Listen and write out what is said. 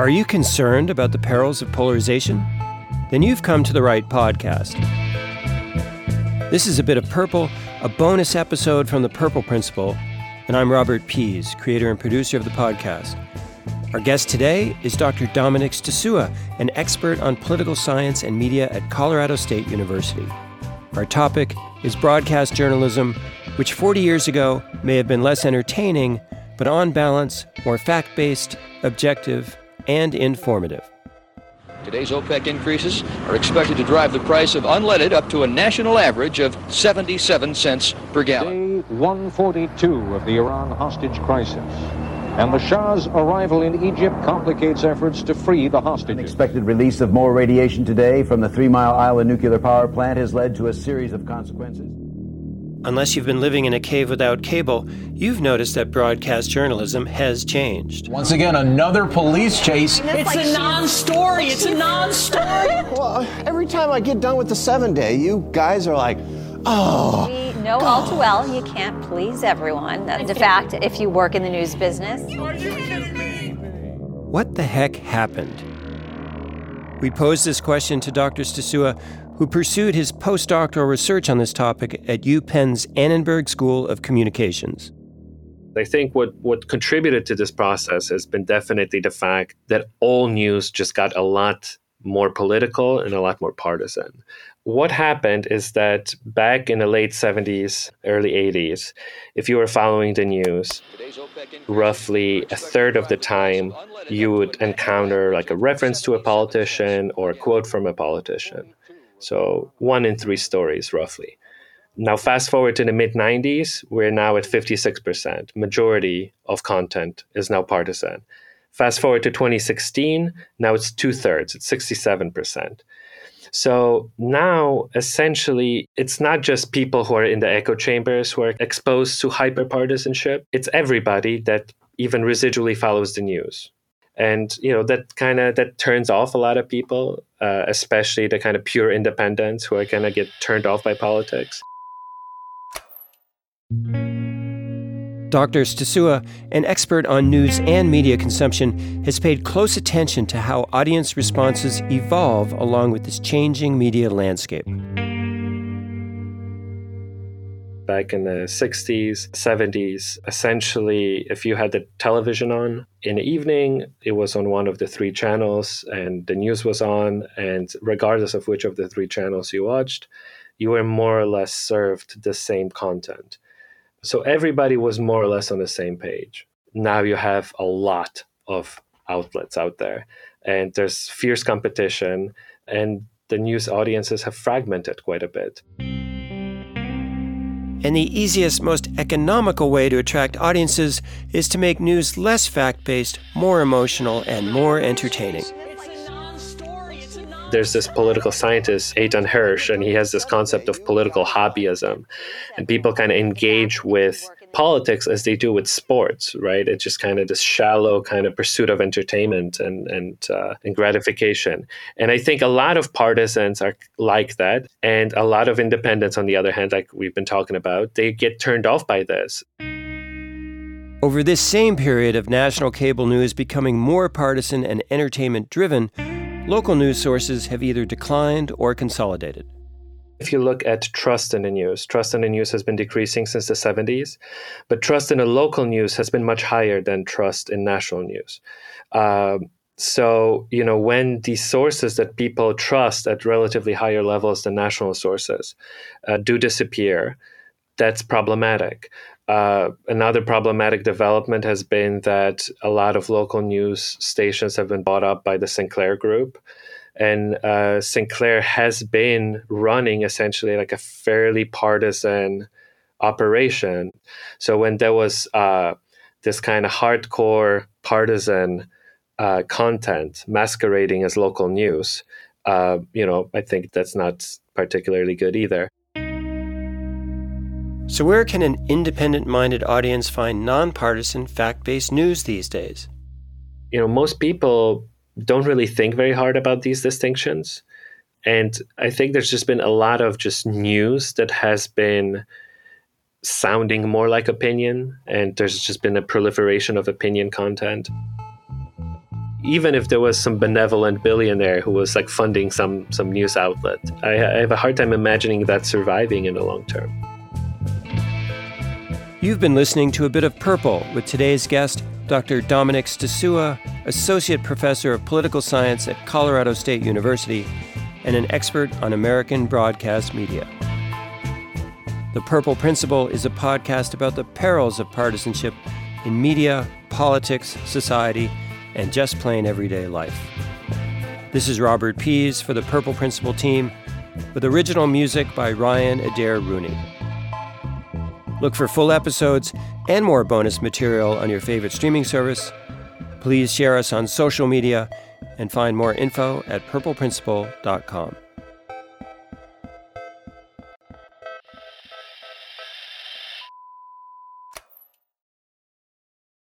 Are you concerned about the perils of polarization? Then you've come to the right podcast. This is a bit of Purple, a bonus episode from the Purple Principle, and I'm Robert Pease, creator and producer of the podcast. Our guest today is Dr. Dominik Stecula, an expert on political science and media at Colorado State University. Our topic is broadcast journalism, which 40 years ago may have been less entertaining, but on balance, more fact based, objective, and informative. Today's OPEC increases are expected to drive the price of unleaded up to a national average of 77 cents per gallon. Day 142 of the Iran hostage crisis. And the Shah's arrival in Egypt complicates efforts to free the hostages. Unexpected release of more radiation today from the Three Mile Island nuclear power plant has led to a series of consequences. Unless you've been living in a cave without cable, you've noticed that broadcast journalism has changed. Once again, another police chase. It's like a non-story. It's a non-story. well, every time I get done with the seven day, you guys are like, oh. We know all too well you can't please everyone. That's a fact if you work in the news business. Are you kidding me? What the heck happened? We posed this question to Dr. Stecula, who pursued his postdoctoral research on this topic at UPenn's Annenberg School of Communications. I think what, what contributed to this process has been definitely the fact that all news just got a lot more political and a lot more partisan. What happened is that back in the late 70s, early 80s, if you were following the news, roughly a third of the time you would encounter like a reference to a politician or a quote from a politician. So one in three stories, roughly. Now, fast forward to the mid 90s, we're now at 56%. Majority of content is now partisan. Fast forward to 2016, now it's two thirds, it's 67%. So now, essentially, it's not just people who are in the echo chambers who are exposed to hyperpartisanship, it's everybody that even residually follows the news and you know that kind of that turns off a lot of people uh, especially the kind of pure independents who are going to get turned off by politics Dr. Stecula, an expert on news and media consumption, has paid close attention to how audience responses evolve along with this changing media landscape back in the 60s, 70s. Essentially, if you had the television on in the evening, it was on one of the three channels and the news was on. And regardless of which of the three channels you watched, you were more or less served the same content. So everybody was more or less on the same page. Now you have a lot of outlets out there, and there's fierce competition, and the news audiences have fragmented quite a bit. And the easiest, most economical way to attract audiences is to make news less fact based, more emotional, and more entertaining. There's this political scientist, Eitan Hersh, and he has this concept of political hobbyism. And people kind of engage with politics as they do with sports, right? It's just kind of this shallow kind of pursuit of entertainment and and uh, and gratification. And I think a lot of partisans are like that, and a lot of independents, on the other hand, like we've been talking about, they get turned off by this. Over this same period of national cable news becoming more partisan and entertainment driven, local news sources have either declined or consolidated. If you look at trust in the news, trust in the news has been decreasing since the 70s, but trust in the local news has been much higher than trust in national news. Um, so, you know, when these sources that people trust at relatively higher levels than national sources uh, do disappear, that's problematic. Uh, another problematic development has been that a lot of local news stations have been bought up by the Sinclair Group and uh, Sinclair has been running essentially like a fairly partisan operation. So when there was uh, this kind of hardcore partisan uh, content masquerading as local news, uh, you know, I think that's not particularly good either. So, where can an independent minded audience find nonpartisan, fact based news these days? You know, most people don't really think very hard about these distinctions. And I think there's just been a lot of just news that has been sounding more like opinion, and there's just been a proliferation of opinion content. even if there was some benevolent billionaire who was like funding some some news outlet. I, I have a hard time imagining that surviving in the long term. You've been listening to a bit of Purple with today's guest, Dr. Dominik Stecula, Associate Professor of Political Science at Colorado State University and an expert on American broadcast media. The Purple Principle is a podcast about the perils of partisanship in media, politics, society, and just plain everyday life. This is Robert Pease for the Purple Principle team, with original music by Ryan Adair Rooney. Look for full episodes and more bonus material on your favorite streaming service. Please share us on social media and find more info at purpleprinciple.com.